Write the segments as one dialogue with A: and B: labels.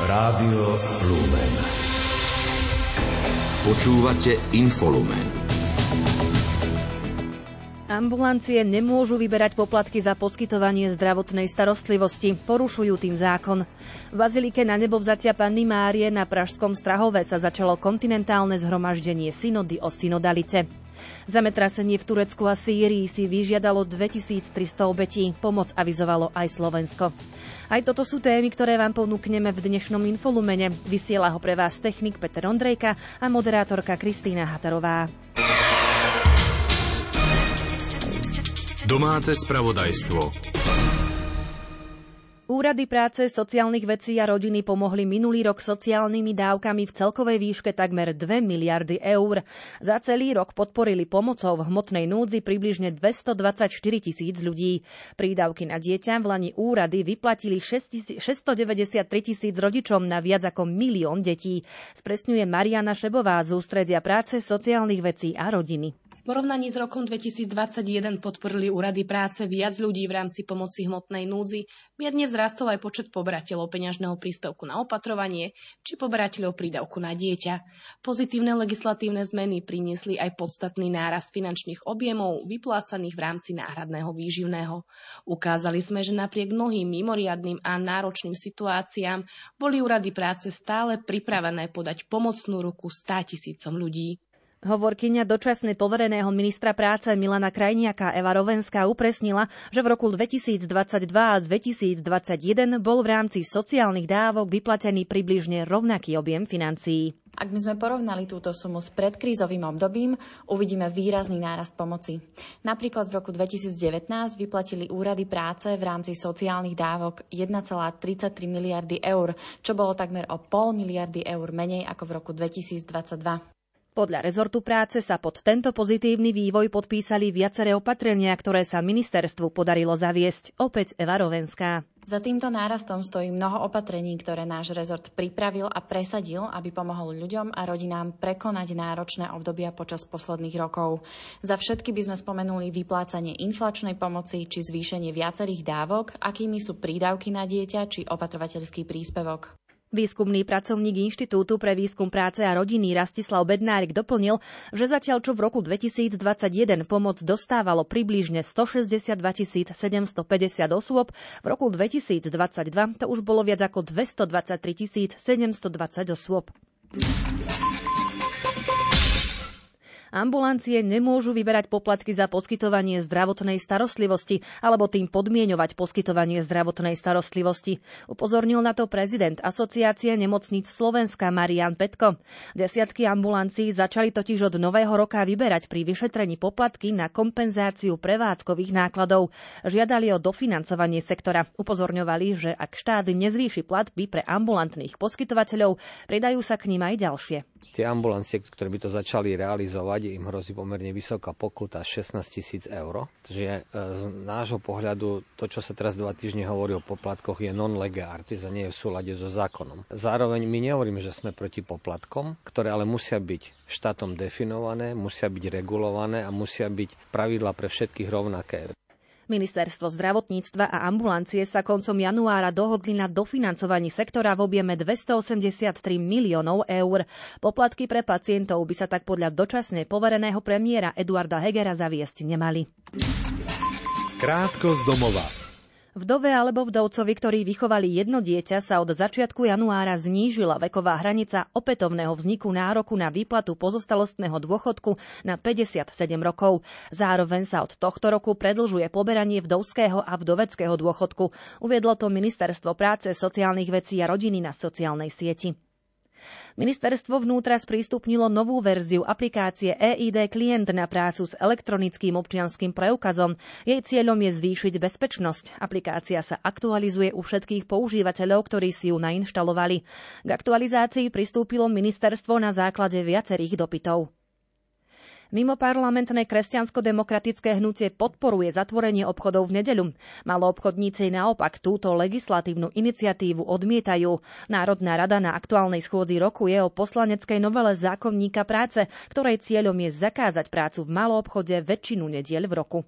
A: Rádio Lumen. Počúvate Infolumen.
B: Ambulancie nemôžu vyberať poplatky za poskytovanie zdravotnej starostlivosti, porušujú tým zákon. V Bazilike na nebo vzatia Panny Márie na Pražskom Strahove sa začalo kontinentálne zhromaždenie synody o synodalite. Zametrasenie v Turecku a Sýrii si vyžiadalo 2300 obetí. Pomoc avizovalo aj Slovensko. Aj toto sú témy, ktoré vám ponúkneme v dnešnom infolumene. Vysiela ho pre vás technik Peter Ondrejka a moderátorka Kristýna Hatarová.
A: Domáce spravodajstvo.
B: Úrady práce, sociálnych vecí a rodiny pomohli minulý rok sociálnymi dávkami v celkovej výške takmer 2 miliardy eur. Za celý rok podporili pomocou v hmotnej núdzi približne 224 tisíc ľudí. Prídavky na dieťa v Lani úrady vyplatili 693 tisíc rodičom na viac ako milión detí. Spresňuje Mariana Šebová z Ústredia práce, sociálnych vecí a rodiny.
C: V porovnaní s rokom 2021 podporili úrady práce viac ľudí v rámci pomoci hmotnej núdzi, mierne vzrástol aj počet poberateľov peňažného príspevku na opatrovanie či poberateľov prídavku na dieťa. Pozitívne legislatívne zmeny priniesli aj podstatný nárast finančných objemov vyplácaných v rámci náhradného výživného. Ukázali sme, že napriek mnohým mimoriadným a náročným situáciám boli úrady práce stále pripravené podať pomocnú ruku 100 tisícom ľudí.
B: Hovorkyňa dočasne povereného ministra práce Milana Krajniaka Eva Rovenská upresnila, že v roku 2022 a 2021 bol v rámci sociálnych dávok vyplatený približne rovnaký objem financií.
D: Ak by sme porovnali túto sumu s predkrízovým obdobím, uvidíme výrazný nárast pomoci. Napríklad v roku 2019 vyplatili úrady práce v rámci sociálnych dávok 1,33 miliardy eur, čo bolo takmer o pol miliardy eur menej ako v roku 2022.
B: Podľa rezortu práce sa pod tento pozitívny vývoj podpísali viaceré opatrenia, ktoré sa ministerstvu podarilo zaviesť. Opäť Eva Rovenská.
D: Za týmto nárastom stojí mnoho opatrení, ktoré náš rezort pripravil a presadil, aby pomohol ľuďom a rodinám prekonať náročné obdobia počas posledných rokov. Za všetky by sme spomenuli vyplácanie inflačnej pomoci či zvýšenie viacerých dávok, akými sú prídavky na dieťa či opatrovateľský príspevok.
B: Výskumný pracovník Inštitútu pre výskum práce a rodiny Rastislav Bednárik doplnil, že zatiaľ čo v roku 2021 pomoc dostávalo približne 162 750 osôb, v roku 2022 to už bolo viac ako 223 720 osôb. Ambulancie nemôžu vyberať poplatky za poskytovanie zdravotnej starostlivosti alebo tým podmienovať poskytovanie zdravotnej starostlivosti. Upozornil na to prezident Asociácie nemocníc Slovenska Marian Petko. Desiatky ambulancií začali totiž od nového roka vyberať pri vyšetrení poplatky na kompenzáciu prevádzkových nákladov. Žiadali o dofinancovanie sektora. Upozorňovali, že ak štát nezvýši platby pre ambulantných poskytovateľov, pridajú sa k ním aj ďalšie.
E: Tie ambulancie, ktoré by to začali realizovať, im hrozí pomerne vysoká pokuta 16 tisíc eur. Takže e, z nášho pohľadu to, čo sa teraz dva týždne hovorí o poplatkoch, je non lege artis a nie je v súlade so zákonom. Zároveň my nehovoríme, že sme proti poplatkom, ktoré ale musia byť štátom definované, musia byť regulované a musia byť pravidla pre všetkých rovnaké.
B: Ministerstvo zdravotníctva a ambulancie sa koncom januára dohodli na dofinancovaní sektora v objeme 283 miliónov eur. Poplatky pre pacientov by sa tak podľa dočasne povereného premiéra Eduarda Hegera zaviesť nemali.
A: Krátko z domova.
B: Vdove alebo vdovcovi, ktorí vychovali jedno dieťa, sa od začiatku januára znížila veková hranica opätovného vzniku nároku na výplatu pozostalostného dôchodku na 57 rokov. Zároveň sa od tohto roku predlžuje poberanie vdovského a vdoveckého dôchodku. Uviedlo to Ministerstvo práce, sociálnych vecí a rodiny na sociálnej sieti. Ministerstvo vnútra sprístupnilo novú verziu aplikácie EID klient na prácu s elektronickým občianským preukazom. Jej cieľom je zvýšiť bezpečnosť. Aplikácia sa aktualizuje u všetkých používateľov, ktorí si ju nainštalovali. K aktualizácii pristúpilo ministerstvo na základe viacerých dopytov. Mimo parlamentné kresťansko-demokratické hnutie podporuje zatvorenie obchodov v nedeľu. Malo obchodníci naopak túto legislatívnu iniciatívu odmietajú. Národná rada na aktuálnej schôdzi roku je o poslaneckej novele zákonníka práce, ktorej cieľom je zakázať prácu v malom obchode väčšinu nediel v roku.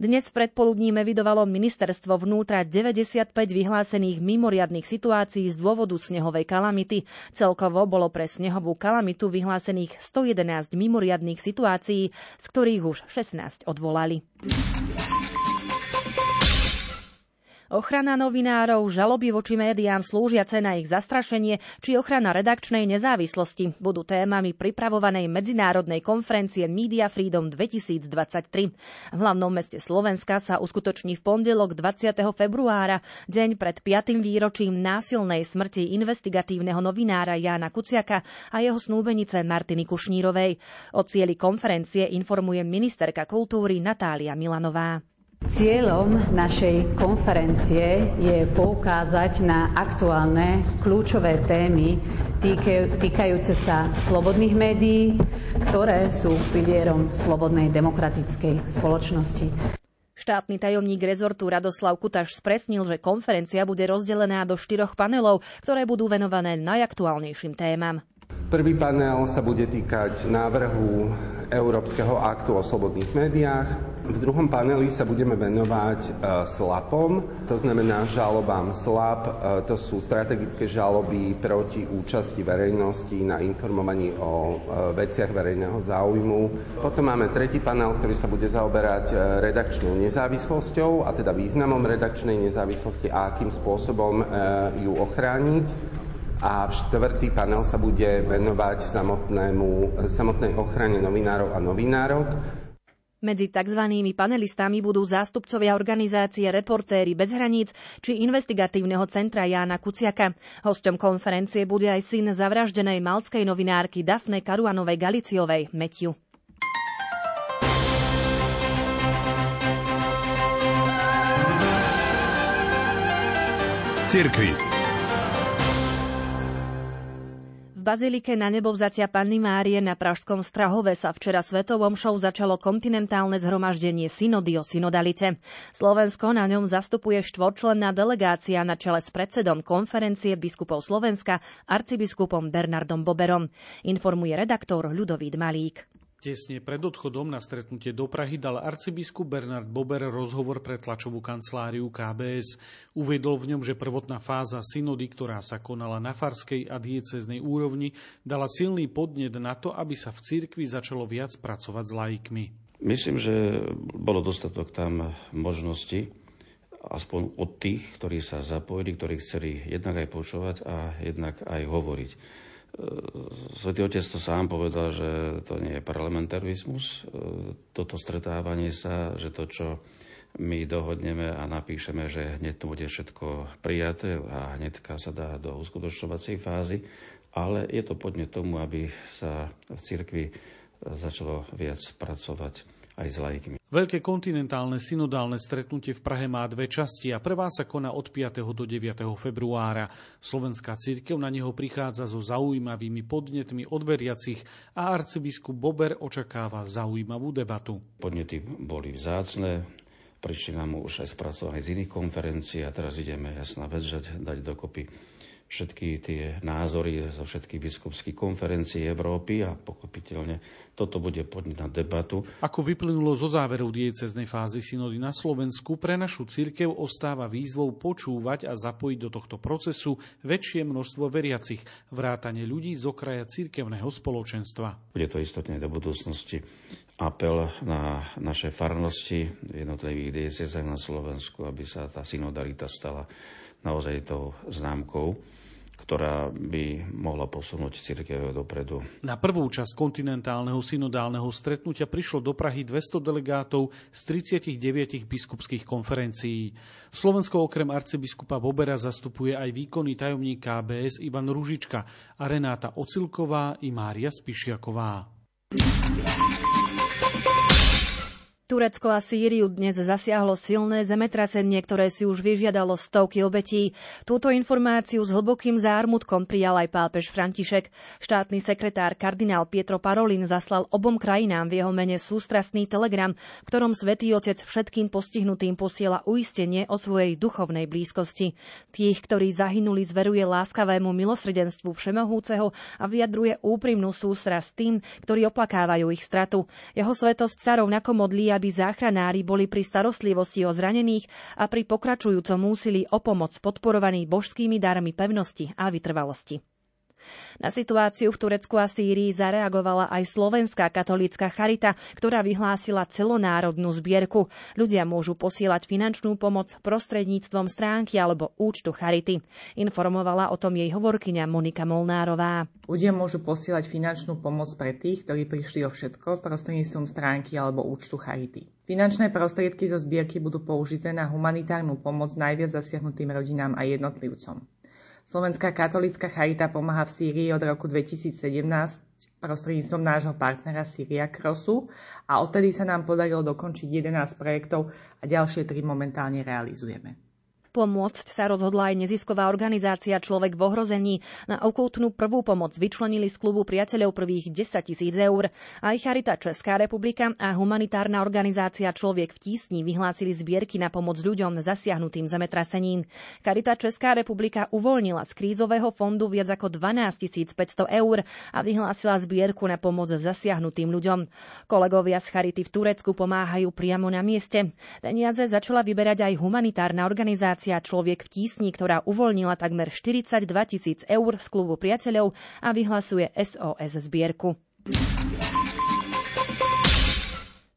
B: Dnes predpoludním evidovalo ministerstvo vnútra 95 vyhlásených mimoriadných situácií z dôvodu snehovej kalamity. Celkovo bolo pre snehovú kalamitu vyhlásených 111 mimoriadných situácií, z ktorých už 16 odvolali. Ochrana novinárov, žaloby voči médiám slúžiace na ich zastrašenie či ochrana redakčnej nezávislosti budú témami pripravovanej medzinárodnej konferencie Media Freedom 2023. V hlavnom meste Slovenska sa uskutoční v pondelok 20. februára, deň pred 5. výročím násilnej smrti investigatívneho novinára Jána Kuciaka a jeho snúbenice Martiny Kušnírovej. O cieli konferencie informuje ministerka kultúry Natália Milanová.
F: Cieľom našej konferencie je poukázať na aktuálne kľúčové témy týkajúce sa slobodných médií, ktoré sú pilierom slobodnej demokratickej spoločnosti.
B: Štátny tajomník rezortu Radoslav Kutaš spresnil, že konferencia bude rozdelená do štyroch panelov, ktoré budú venované najaktuálnejším témam.
G: Prvý panel sa bude týkať návrhu Európskeho aktu o slobodných médiách. V druhom paneli sa budeme venovať e, SLAPom, to znamená žalobám SLAP, e, to sú strategické žaloby proti účasti verejnosti na informovaní o e, veciach verejného záujmu. Potom máme tretí panel, ktorý sa bude zaoberať redakčnou nezávislosťou, a teda významom redakčnej nezávislosti a akým spôsobom ju ochrániť a štvrtý panel sa bude venovať samotnému, samotnej ochrane novinárov a novinárok.
B: Medzi tzv. panelistami budú zástupcovia organizácie Reportéry bez hraníc či investigatívneho centra Jána Kuciaka. Hosťom konferencie bude aj syn zavraždenej malskej novinárky Dafne Karuanovej Galiciovej, Metiu.
A: Z.
B: V bazilike na nebovzatia Panny Márie na Pražskom Strahove sa včera svetovom show začalo kontinentálne zhromaždenie synody o synodalite. Slovensko na ňom zastupuje štvorčlenná delegácia na čele s predsedom konferencie biskupov Slovenska arcibiskupom Bernardom Boberom. Informuje redaktor Ľudovít Malík.
H: Tesne pred odchodom na stretnutie do Prahy dal arcibiskup Bernard Bober rozhovor pre tlačovú kanceláriu KBS. Uvedol v ňom, že prvotná fáza synody, ktorá sa konala na farskej a dieceznej úrovni, dala silný podnet na to, aby sa v cirkvi začalo viac pracovať s laikmi.
I: Myslím, že bolo dostatok tam možnosti, aspoň od tých, ktorí sa zapojili, ktorí chceli jednak aj počúvať a jednak aj hovoriť. Svetý Otec to sám povedal, že to nie je parlamentarizmus, toto stretávanie sa, že to, čo my dohodneme a napíšeme, že hneď to bude všetko prijaté a hneď sa dá do uskutočňovacej fázy, ale je to podne tomu, aby sa v cirkvi začalo viac pracovať aj s laikmi.
H: Veľké kontinentálne synodálne stretnutie v Prahe má dve časti a prvá sa koná od 5. do 9. februára. Slovenská církev na neho prichádza so zaujímavými podnetmi od veriacich a arcibiskup Bober očakáva zaujímavú debatu.
I: Podnety boli vzácne, prišli nám už aj spracované z iných konferencií a teraz ideme jasná vec, dať dokopy všetky tie názory zo všetkých biskupských konferencií Európy a pochopiteľne toto bude podniť na debatu.
H: Ako vyplynulo zo záverov dieceznej fázy synody na Slovensku, pre našu cirkev ostáva výzvou počúvať a zapojiť do tohto procesu väčšie množstvo veriacich, vrátane ľudí z okraja cirkevného spoločenstva.
I: Bude to istotne do budúcnosti apel na naše farnosti jednotlivých diecezách na Slovensku, aby sa tá synodalita stala naozaj tou známkou ktorá by mohla posunúť církev dopredu.
H: Na prvú časť kontinentálneho synodálneho stretnutia prišlo do Prahy 200 delegátov z 39 biskupských konferencií. Slovensko okrem arcibiskupa Bobera zastupuje aj výkonný tajomník KBS Ivan Ružička a Renáta Ocilková i Mária Spišiaková.
B: Turecko a Sýriu dnes zasiahlo silné zemetrasenie, ktoré si už vyžiadalo stovky obetí. Túto informáciu s hlbokým zármutkom prijal aj pápež František. Štátny sekretár kardinál Pietro Parolin zaslal obom krajinám v jeho mene sústrastný telegram, v ktorom svätý Otec všetkým postihnutým posiela uistenie o svojej duchovnej blízkosti. Tých, ktorí zahynuli, zveruje láskavému milosrdenstvu Všemohúceho a vyjadruje úprimnú sústrasť tým, ktorí oplakávajú ich stratu. Jeho svetosť sa rovnako modlí, aby záchranári boli pri starostlivosti o zranených a pri pokračujúcom úsilí o pomoc podporovaní božskými darmi pevnosti a vytrvalosti. Na situáciu v Turecku a Sýrii zareagovala aj slovenská katolícka charita, ktorá vyhlásila celonárodnú zbierku. Ľudia môžu posielať finančnú pomoc prostredníctvom stránky alebo účtu charity. Informovala o tom jej hovorkyňa Monika Molnárová.
J: Ľudia môžu posielať finančnú pomoc pre tých, ktorí prišli o všetko prostredníctvom stránky alebo účtu charity. Finančné prostriedky zo zbierky budú použité na humanitárnu pomoc najviac zasiahnutým rodinám a jednotlivcom. Slovenská katolická charita pomáha v Sýrii od roku 2017 prostredníctvom nášho partnera Syria Crossu a odtedy sa nám podarilo dokončiť 11 projektov a ďalšie tri momentálne realizujeme.
B: Pomôcť sa rozhodla aj nezisková organizácia Človek v ohrození. Na okultnú prvú pomoc vyčlenili z klubu priateľov prvých 10 tisíc eur. Aj Charita Česká republika a humanitárna organizácia Človek v tísni vyhlásili zbierky na pomoc ľuďom zasiahnutým zemetrasením. Charita Česká republika uvoľnila z krízového fondu viac ako 12 500 eur a vyhlásila zbierku na pomoc zasiahnutým ľuďom. Kolegovia z Charity v Turecku pomáhajú priamo na mieste. Peniaze začala vyberať aj humanitárna organizácia organizácia Človek v tísni, ktorá uvoľnila takmer 42 tisíc eur z klubu priateľov a vyhlasuje SOS zbierku.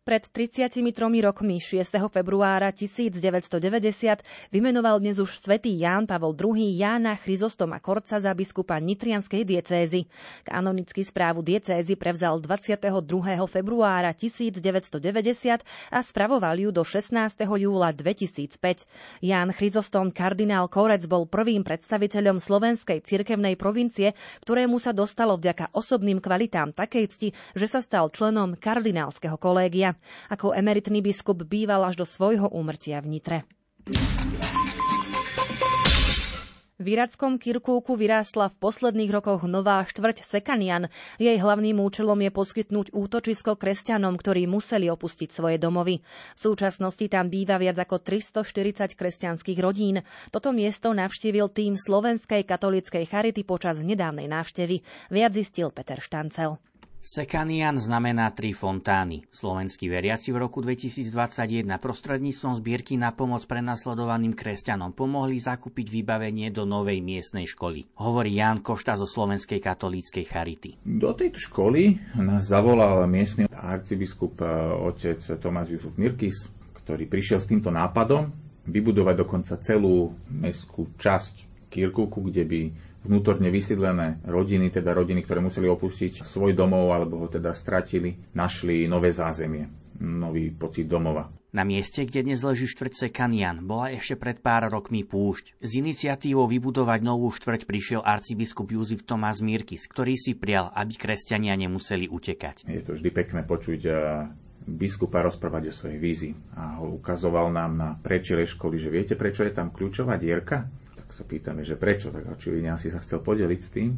B: Pred 33 rokmi 6. februára 1990 vymenoval dnes už svätý Ján Pavol II Jána Chryzostoma Korca za biskupa Nitrianskej diecézy. Kanonický správu diecézy prevzal 22. februára 1990 a spravoval ju do 16. júla 2005. Ján Chryzostom kardinál Korec bol prvým predstaviteľom slovenskej cirkevnej provincie, ktorému sa dostalo vďaka osobným kvalitám takej cti, že sa stal členom kardinálskeho kolégia. Ako emeritný biskup býval až do svojho úmrtia v Nitre. V irackom Kirkúku vyrástla v posledných rokoch nová štvrť Sekanian. Jej hlavným účelom je poskytnúť útočisko kresťanom, ktorí museli opustiť svoje domovy. V súčasnosti tam býva viac ako 340 kresťanských rodín. Toto miesto navštívil tým Slovenskej katolíckej charity počas nedávnej návštevy. Viac zistil Peter Štancel.
K: Sekanian znamená tri fontány. Slovenskí veriaci v roku 2021 prostredníctvom zbierky na pomoc prenasledovaným kresťanom pomohli zakúpiť vybavenie do novej miestnej školy. Hovorí Ján Košta zo Slovenskej katolíckej charity.
L: Do tejto školy nás zavolal miestny arcibiskup eh, otec Tomás Jusuf Mirkis, ktorý prišiel s týmto nápadom vybudovať dokonca celú mestskú časť Kirkuku, kde by vnútorne vysídlené rodiny, teda rodiny, ktoré museli opustiť svoj domov alebo ho teda stratili, našli nové zázemie, nový pocit domova.
K: Na mieste, kde dnes leží štvrť Kanian, bola ešte pred pár rokmi púšť. S iniciatívou vybudovať novú štvrť prišiel arcibiskup Juzif Tomás Mirkis, ktorý si prial, aby kresťania nemuseli utekať.
L: Je to vždy pekné počuť eh, biskupa rozprávať o svojej vízi a ho ukazoval nám na prečile školy, že viete, prečo je tam kľúčová dierka? Sa pýtame, že prečo, tak očividne asi sa chcel podeliť s tým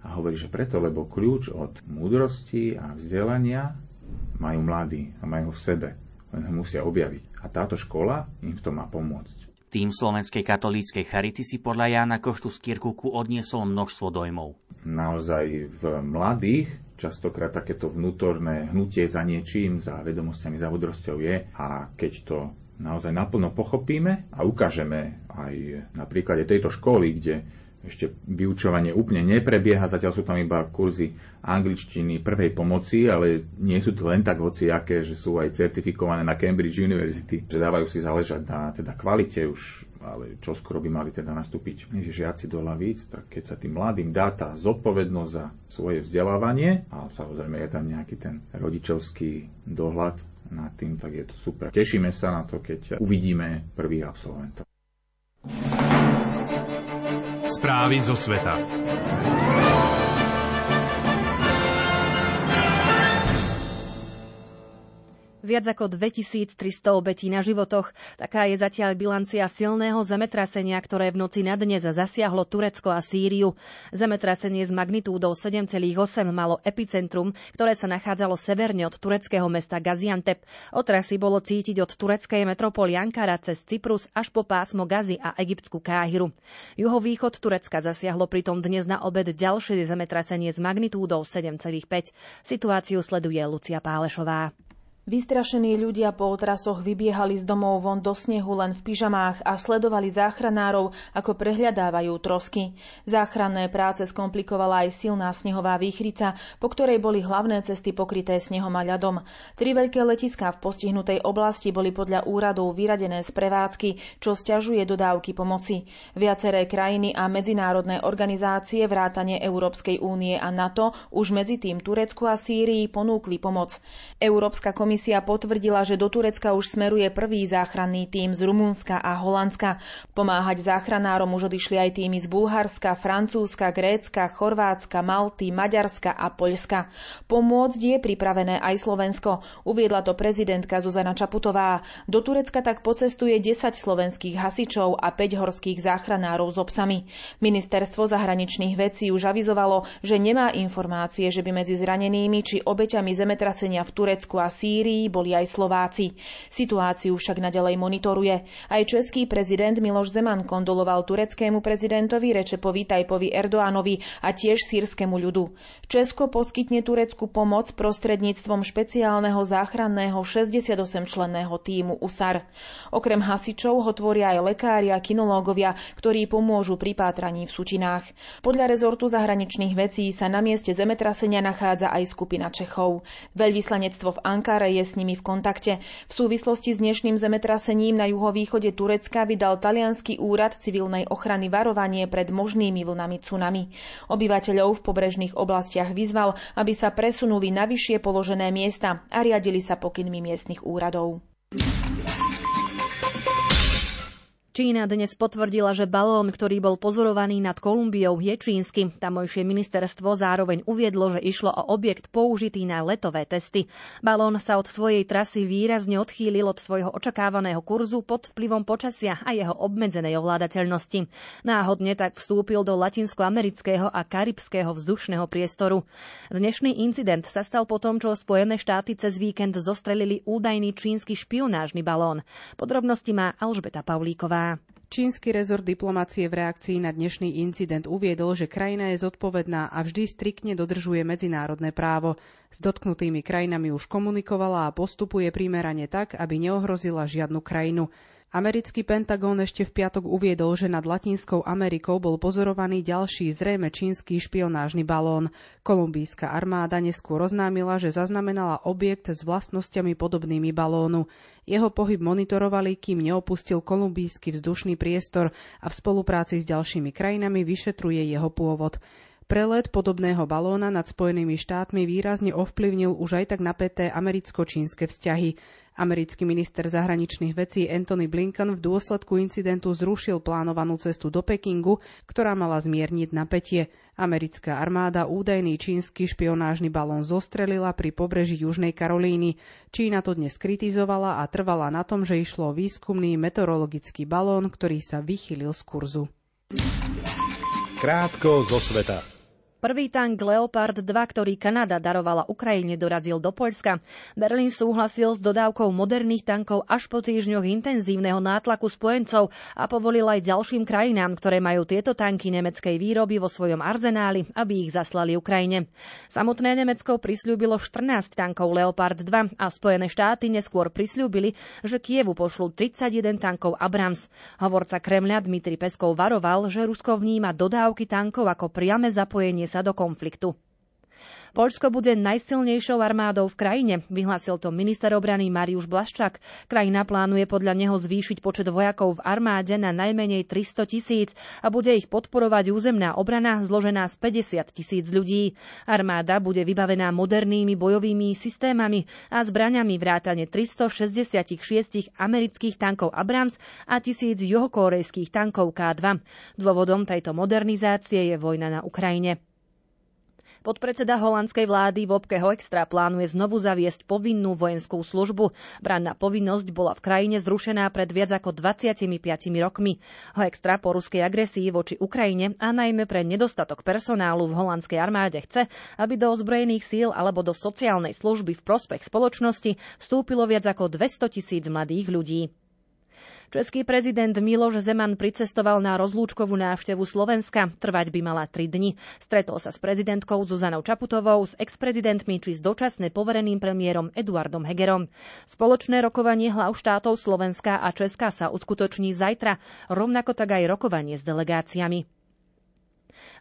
L: a hovorí, že preto, lebo kľúč od múdrosti a vzdelania majú mladí a majú v sebe, len ho musia objaviť. A táto škola im v tom má pomôcť.
K: Tým Slovenskej katolíckej charity si podľa Jána Koštu z Kirkuku odniesol množstvo dojmov.
L: Naozaj v mladých častokrát takéto vnútorné hnutie za niečím, za vedomosťami, za múdrosťou je a keď to naozaj naplno pochopíme a ukážeme aj na príklade tejto školy, kde ešte vyučovanie úplne neprebieha, zatiaľ sú tam iba kurzy angličtiny prvej pomoci, ale nie sú to len tak hociaké, že sú aj certifikované na Cambridge University, že dávajú si záležať na teda kvalite už, ale čo skoro by mali teda nastúpiť. Žiaci do lavíc, tak keď sa tým mladým dá tá zodpovednosť za svoje vzdelávanie a samozrejme je tam nejaký ten rodičovský dohľad, nad tým, tak je to super. Tešíme sa na to, keď uvidíme prvých absolventov.
A: Správy zo sveta.
B: Viac ako 2300 obetí na životoch. Taká je zatiaľ bilancia silného zemetrasenia, ktoré v noci na dnes zasiahlo Turecko a Sýriu. Zemetrasenie s magnitúdou 7,8 malo epicentrum, ktoré sa nachádzalo severne od tureckého mesta Gaziantep. Otrasy bolo cítiť od tureckej metropoly Ankara cez Cyprus až po pásmo Gazy a egyptskú Káhiru. Juhovýchod Turecka zasiahlo pritom dnes na obed ďalšie zemetrasenie s magnitúdou 7,5. Situáciu sleduje Lucia Pálešová.
M: Vystrašení ľudia po otrasoch vybiehali z domov von do snehu len v pyžamách a sledovali záchranárov, ako prehľadávajú trosky. Záchranné práce skomplikovala aj silná snehová výchrica, po ktorej boli hlavné cesty pokryté snehom a ľadom. Tri veľké letiská v postihnutej oblasti boli podľa úradov vyradené z prevádzky, čo stiažuje dodávky pomoci. Viaceré krajiny a medzinárodné organizácie vrátane Európskej únie a NATO už medzi tým Turecku a Sýrii ponúkli pomoc. Európska komisia komisia potvrdila, že do Turecka už smeruje prvý záchranný tím z Rumunska a Holandska. Pomáhať záchranárom už odišli aj týmy z Bulharska, Francúzska, Grécka, Chorvátska, Malty, Maďarska a Poľska. Pomôcť je pripravené aj Slovensko. Uviedla to prezidentka Zuzana Čaputová. Do Turecka tak pocestuje 10 slovenských hasičov a 5 horských záchranárov s obsami. Ministerstvo zahraničných vecí už avizovalo, že nemá informácie, že by medzi zranenými či obeťami zemetrasenia v Turecku a Sýrii Sýrii boli aj Slováci. Situáciu však nadalej monitoruje. Aj český prezident Miloš Zeman kondoloval tureckému prezidentovi Rečepovi Tajpovi Erdoánovi a tiež sírskému ľudu. Česko poskytne Turecku pomoc prostredníctvom špeciálneho záchranného 68-členného týmu USAR. Okrem hasičov ho tvoria aj lekári a kinológovia, ktorí pomôžu pri pátraní v sutinách. Podľa rezortu zahraničných vecí sa na mieste zemetrasenia nachádza aj skupina Čechov. Veľvyslanectvo v Ankare je s nimi v kontakte. V súvislosti s dnešným zemetrasením na juhovýchode Turecka vydal talianský úrad civilnej ochrany varovanie pred možnými vlnami tsunami. Obyvateľov v pobrežných oblastiach vyzval, aby sa presunuli na vyššie položené miesta a riadili sa pokynmi miestnych úradov.
B: Čína dnes potvrdila, že balón, ktorý bol pozorovaný nad Kolumbiou, je čínsky. Tamojšie ministerstvo zároveň uviedlo, že išlo o objekt použitý na letové testy. Balón sa od svojej trasy výrazne odchýlil od svojho očakávaného kurzu pod vplyvom počasia a jeho obmedzenej ovládateľnosti. Náhodne tak vstúpil do latinskoamerického a karibského vzdušného priestoru. Dnešný incident sa stal po tom, čo Spojené štáty cez víkend zostrelili údajný čínsky špionážny balón. Podrobnosti má Alžbeta
N: Čínsky rezort diplomácie v reakcii na dnešný incident uviedol, že krajina je zodpovedná a vždy striktne dodržuje medzinárodné právo. S dotknutými krajinami už komunikovala a postupuje primerane tak, aby neohrozila žiadnu krajinu. Americký Pentagon ešte v piatok uviedol, že nad Latinskou Amerikou bol pozorovaný ďalší zrejme čínsky špionážny balón. Kolumbijská armáda neskôr oznámila, že zaznamenala objekt s vlastnosťami podobnými balónu. Jeho pohyb monitorovali, kým neopustil kolumbijský vzdušný priestor a v spolupráci s ďalšími krajinami vyšetruje jeho pôvod. Prelet podobného balóna nad Spojenými štátmi výrazne ovplyvnil už aj tak napäté americko-čínske vzťahy. Americký minister zahraničných vecí Anthony Blinken v dôsledku incidentu zrušil plánovanú cestu do Pekingu, ktorá mala zmierniť napätie. Americká armáda údajný čínsky špionážny balón zostrelila pri pobreží Južnej Karolíny. Čína to dnes kritizovala a trvala na tom, že išlo výskumný meteorologický balón, ktorý sa vychylil z kurzu.
A: Krátko zo sveta.
B: Prvý tank Leopard 2, ktorý Kanada darovala Ukrajine, dorazil do Poľska. Berlín súhlasil s dodávkou moderných tankov až po týždňoch intenzívneho nátlaku spojencov a povolil aj ďalším krajinám, ktoré majú tieto tanky nemeckej výroby vo svojom arzenáli, aby ich zaslali Ukrajine. Samotné Nemecko prislúbilo 14 tankov Leopard 2 a Spojené štáty neskôr prislúbili, že Kievu pošlú 31 tankov Abrams. Hovorca Kremľa Dmitry Peskov varoval, že Rusko vníma dodávky tankov ako priame zapojenie sa do konfliktu. Poľsko bude najsilnejšou armádou v krajine, vyhlásil to minister obrany Mariuš Blaščak. Krajina plánuje podľa neho zvýšiť počet vojakov v armáde na najmenej 300 tisíc a bude ich podporovať územná obrana zložená z 50 tisíc ľudí. Armáda bude vybavená modernými bojovými systémami a zbraňami vrátane 366 amerických tankov Abrams a tisíc juhokorejských tankov K2. Dôvodom tejto modernizácie je vojna na Ukrajine. Podpredseda holandskej vlády Vobke Hoekstra plánuje znovu zaviesť povinnú vojenskú službu. Branná povinnosť bola v krajine zrušená pred viac ako 25 rokmi. Hoekstra po ruskej agresii voči Ukrajine a najmä pre nedostatok personálu v holandskej armáde chce, aby do ozbrojených síl alebo do sociálnej služby v prospech spoločnosti vstúpilo viac ako 200 tisíc mladých ľudí. Český prezident Miloš Zeman pricestoval na rozlúčkovú návštevu Slovenska. Trvať by mala tri dni. Stretol sa s prezidentkou Zuzanou Čaputovou, s ex-prezidentmi či s dočasne povereným premiérom Eduardom Hegerom. Spoločné rokovanie hlav štátov Slovenska a Česka sa uskutoční zajtra, rovnako tak aj rokovanie s delegáciami.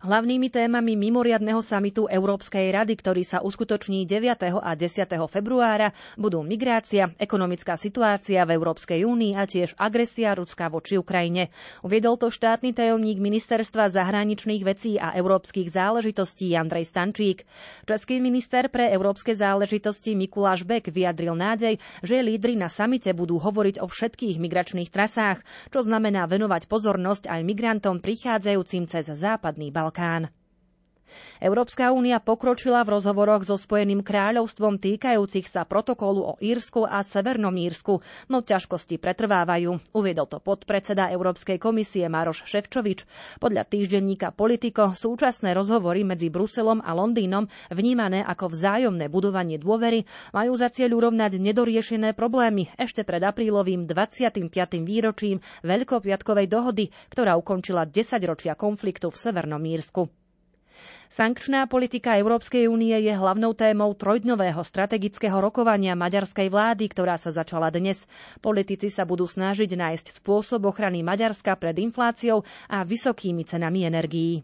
B: Hlavnými témami mimoriadného samitu Európskej rady, ktorý sa uskutoční 9. a 10. februára, budú migrácia, ekonomická situácia v Európskej únii a tiež agresia Ruska voči Ukrajine. Uviedol to štátny tajomník Ministerstva zahraničných vecí a európskych záležitostí Andrej Stančík. Český minister pre európske záležitosti Mikuláš Bek vyjadril nádej, že lídry na samite budú hovoriť o všetkých migračných trasách, čo znamená venovať pozornosť aj migrantom prichádzajúcim cez západný Západný Balkán. Európska únia pokročila v rozhovoroch so Spojeným kráľovstvom týkajúcich sa protokolu o Írsku a Severnom Írsku, no ťažkosti pretrvávajú, uviedol to podpredseda Európskej komisie Maroš Ševčovič. Podľa týždenníka Politico súčasné rozhovory medzi Bruselom a Londýnom, vnímané ako vzájomné budovanie dôvery, majú za cieľ urovnať nedoriešené problémy ešte pred aprílovým 25. výročím Veľkopiatkovej dohody, ktorá ukončila 10 ročia konfliktu v Severnom Írsku. Sankčná politika Európskej únie je hlavnou témou trojdňového strategického rokovania maďarskej vlády, ktorá sa začala dnes. Politici sa budú snažiť nájsť spôsob ochrany Maďarska pred infláciou a vysokými cenami energií.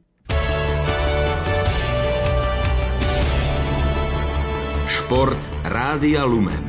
O: Šport Rádia Lumen.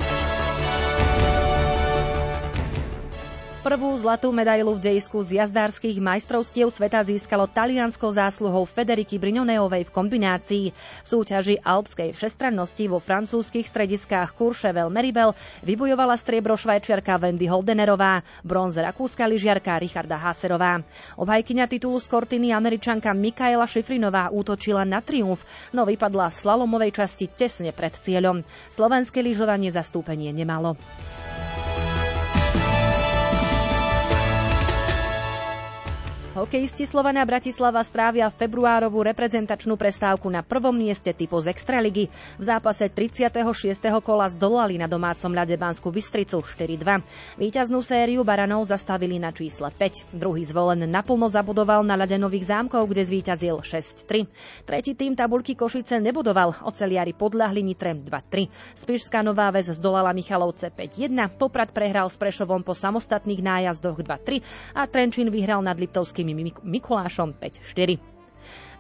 B: Prvú zlatú medailu v dejisku z jazdárskych majstrovstiev sveta získalo talianskou zásluhou Federiky Briňoneovej v kombinácii. V súťaži alpskej všestrannosti vo francúzskych strediskách Courchevel Meribel vybojovala striebro švajčiarka Wendy Holdenerová, bronz rakúska lyžiarka Richarda Haserová. Obhajkyňa titulu z Kortiny američanka Mikaela Šifrinová útočila na triumf, no vypadla v slalomovej časti tesne pred cieľom. Slovenské lyžovanie zastúpenie nemalo. Hokejisti Slovana Bratislava strávia februárovú reprezentačnú prestávku na prvom mieste typu z Extraligy. V zápase 36. kola zdolali na domácom ľade Banskú Bystricu 4-2. Výťaznú sériu Baranov zastavili na čísle 5. Druhý zvolen naplno zabudoval na ľade Nových zámkov, kde zvíťazil 6-3. Tretí tým tabulky Košice nebudoval, oceliari podľahli Nitre 2-3. Spišská Nová väz zdolala Michalovce 5-1, Poprad prehral s Prešovom po samostatných nájazdoch 2-3 a Trenčín vyhral nad Liptovským Slovenským Mikulášom 5-4.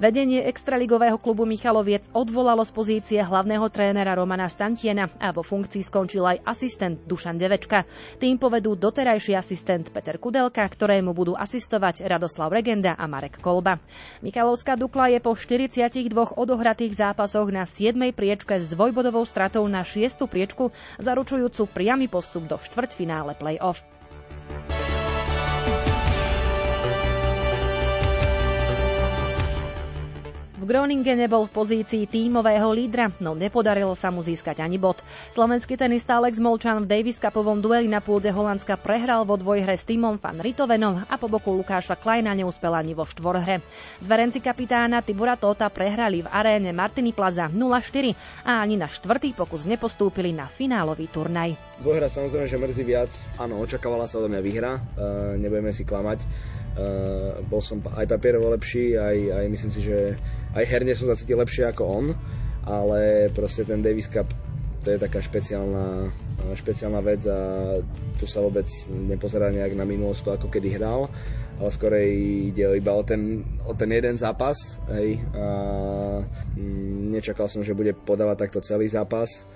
B: Vedenie extraligového klubu Michaloviec odvolalo z pozície hlavného trénera Romana Stantiena a vo funkcii skončil aj asistent Dušan Devečka. Tým povedú doterajší asistent Peter Kudelka, ktorému budú asistovať Radoslav Regenda a Marek Kolba. Michalovská Dukla je po 42 odohratých zápasoch na 7. priečke s dvojbodovou stratou na 6. priečku, zaručujúcu priamy postup do štvrťfinále play-off. V Groningene bol v pozícii tímového lídra, no nepodarilo sa mu získať ani bod. Slovenský tenista Alex Molčan v Davis Cupovom dueli na pôde Holandska prehral vo dvojhre s týmom Van Ritovenom a po boku Lukáša Kleina neúspel ani vo štvorhre. Zverenci kapitána Tibora Tota prehrali v aréne Martini Plaza 0-4 a ani na štvrtý pokus nepostúpili na finálový turnaj.
P: Dvojhra samozrejme, že mrzí viac. Áno, očakávala sa odo mňa výhra, e, nebudeme si klamať Uh, bol som aj papierovo lepší, aj, aj myslím si, že aj herne som zacítil lepšie ako on, ale proste ten Davis Cup to je taká špeciálna, špeciálna vec a tu sa vôbec nepozerá nejak na minulosť ako kedy hral, ale skorej ide iba o ten, o ten jeden zápas hej, a mm, nečakal som, že bude podávať takto celý zápas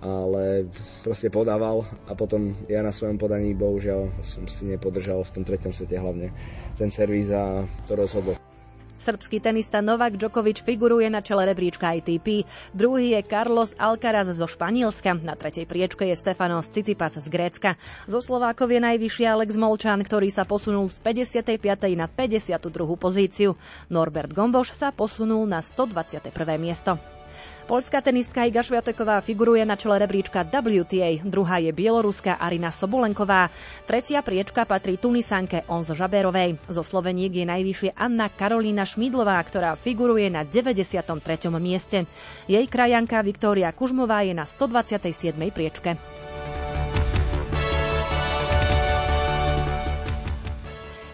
P: ale proste podával a potom ja na svojom podaní bohužiaľ som si nepodržal v tom treťom sete hlavne ten servis a to rozhodlo.
B: Srbský tenista Novak Djokovic figuruje na čele rebríčka ITP. Druhý je Carlos Alcaraz zo Španielska. Na tretej priečke je Stefanos Cicipas z Grécka. Zo Slovákov je najvyšší Alex Molčan, ktorý sa posunul z 55. na 52. pozíciu. Norbert Gomboš sa posunul na 121. miesto. Polská tenistka Iga Šviateková figuruje na čele rebríčka WTA, druhá je bieloruská Arina Sobolenková, tretia priečka patrí Tunisanke Onzo Žaberovej. Zo Sloveniek je najvyššie Anna Karolína Šmídlová, ktorá figuruje na 93. mieste. Jej krajanka Viktória Kužmová je na 127. priečke.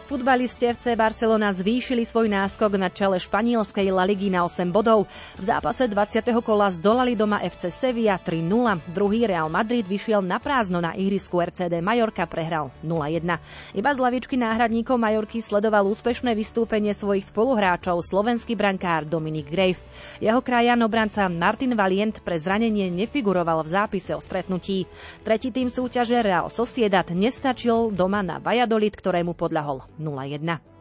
B: Futbalisti FC Barcelona zvýšili svoj náskok na čele španielskej La Ligy na 8 bodov. V zápase 20. kola zdolali doma FC Sevilla 3-0. Druhý Real Madrid vyšiel na prázdno na ihrisku RCD Majorka, prehral 0-1. Iba z lavičky náhradníkov Majorky sledoval úspešné vystúpenie svojich spoluhráčov slovenský brankár Dominik Grave. Jeho krajan obranca Martin Valient pre zranenie nefiguroval v zápise o stretnutí. Tretí tým súťaže Real Sociedad nestačil doma na Valladolid, ktorému podľahol 0-1.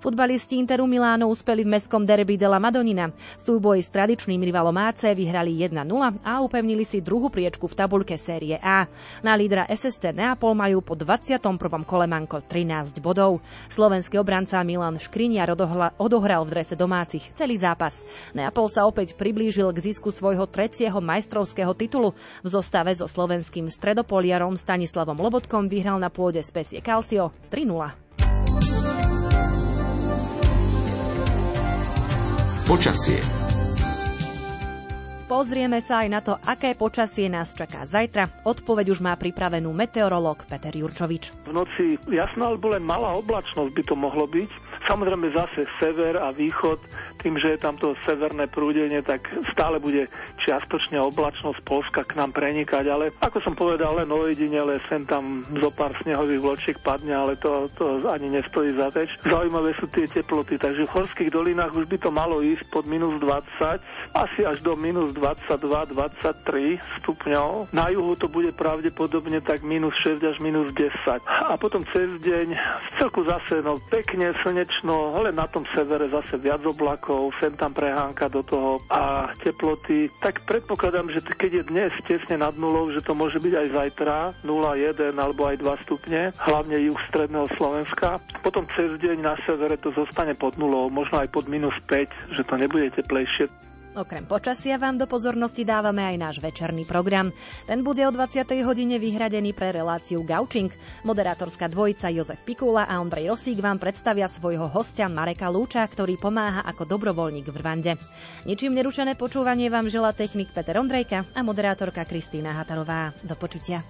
B: Futbalisti Interu Miláno uspeli v mestskom derby de la Madonina. V súboji s tradičným rivalom AC vyhrali 1-0 a upevnili si druhú priečku v tabulke série A. Na lídra SST Neapol majú po 21. kole manko 13 bodov. Slovenský obranca Milan Škriniar odohral v drese domácich celý zápas. Neapol sa opäť priblížil k zisku svojho tretieho majstrovského titulu. V zostave so slovenským stredopoliarom Stanislavom Lobotkom vyhral na pôde Spesie Calcio 3-0.
O: Počasie.
B: Pozrieme sa aj na to, aké počasie nás čaká zajtra. Odpoveď už má pripravenú meteorológ Peter Jurčovič.
Q: V noci jasná alebo len malá oblačnosť by to mohlo byť. Samozrejme zase sever a východ tým, že je tam to severné prúdenie, tak stále bude čiastočne oblačnosť Polska k nám prenikať, ale ako som povedal, len ojedinele sem tam zo pár snehových vločiek padne, ale to, to ani nestojí za teč. Zaujímavé sú tie teploty, takže v horských dolinách už by to malo ísť pod minus 20, asi až do minus 22-23 stupňov. Na juhu to bude pravdepodobne tak minus 6 až minus 10. A potom cez deň v celku zase no, pekne slnečno, ale na tom severe zase viac oblakov sem tam prehánka do toho a teploty, tak predpokladám, že keď je dnes tesne nad nulou, že to môže byť aj zajtra 0,1 alebo aj 2 stupne, hlavne juh stredného Slovenska. Potom cez deň na severe to zostane pod nulou, možno aj pod minus 5, že to nebude teplejšie.
B: Okrem počasia vám do pozornosti dávame aj náš večerný program. Ten bude o 20. hodine vyhradený pre reláciu Gaučing. Moderátorská dvojica Jozef Pikula a Ondrej Rosík vám predstavia svojho hostia Mareka Lúča, ktorý pomáha ako dobrovoľník v Rwande. Ničím nerušené počúvanie vám žela technik Peter Ondrejka a moderátorka Kristýna Hatarová. Do počutia.